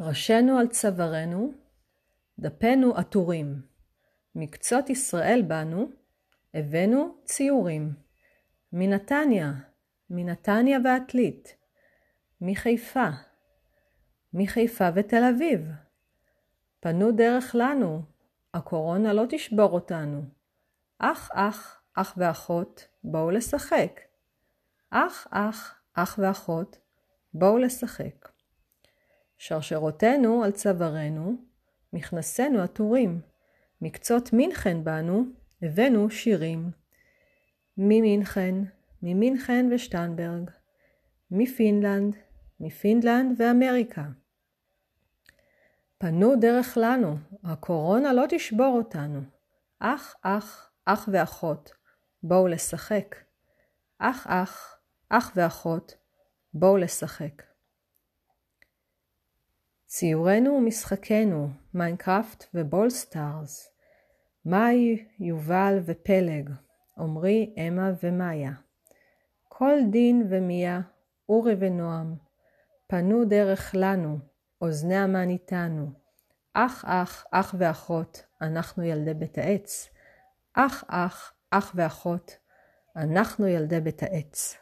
ראשינו על צווארנו, דפינו עטורים. מקצות ישראל באנו, הבאנו ציורים. מנתניה, מנתניה ועתלית. מחיפה, מחיפה ותל אביב. פנו דרך לנו, הקורונה לא תשבור אותנו. אח אח, אח ואחות, בואו לשחק. אח אח, אח ואחות, בואו לשחק. שרשרותינו על צווארנו, מכנסינו עטורים. מקצות מינכן באנו, הבאנו שירים. ממינכן, ממינכן ושטנברג. מפינלנד, מפינלנד ואמריקה. פנו דרך לנו, הקורונה לא תשבור אותנו. אח אח, אח ואחות, בואו לשחק. אח אח, אח ואחות, בואו לשחק. ציורנו ומשחקנו, מיינקראפט ובולסטארס. מאי, יובל ופלג, עמרי, אמה ומאיה. כל דין ומיה, אורי ונועם, פנו דרך לנו, אוזני המן איתנו. אח אח, אח ואחות, אנחנו ילדי בית העץ. אח אח, אח ואחות, אנחנו ילדי בית העץ.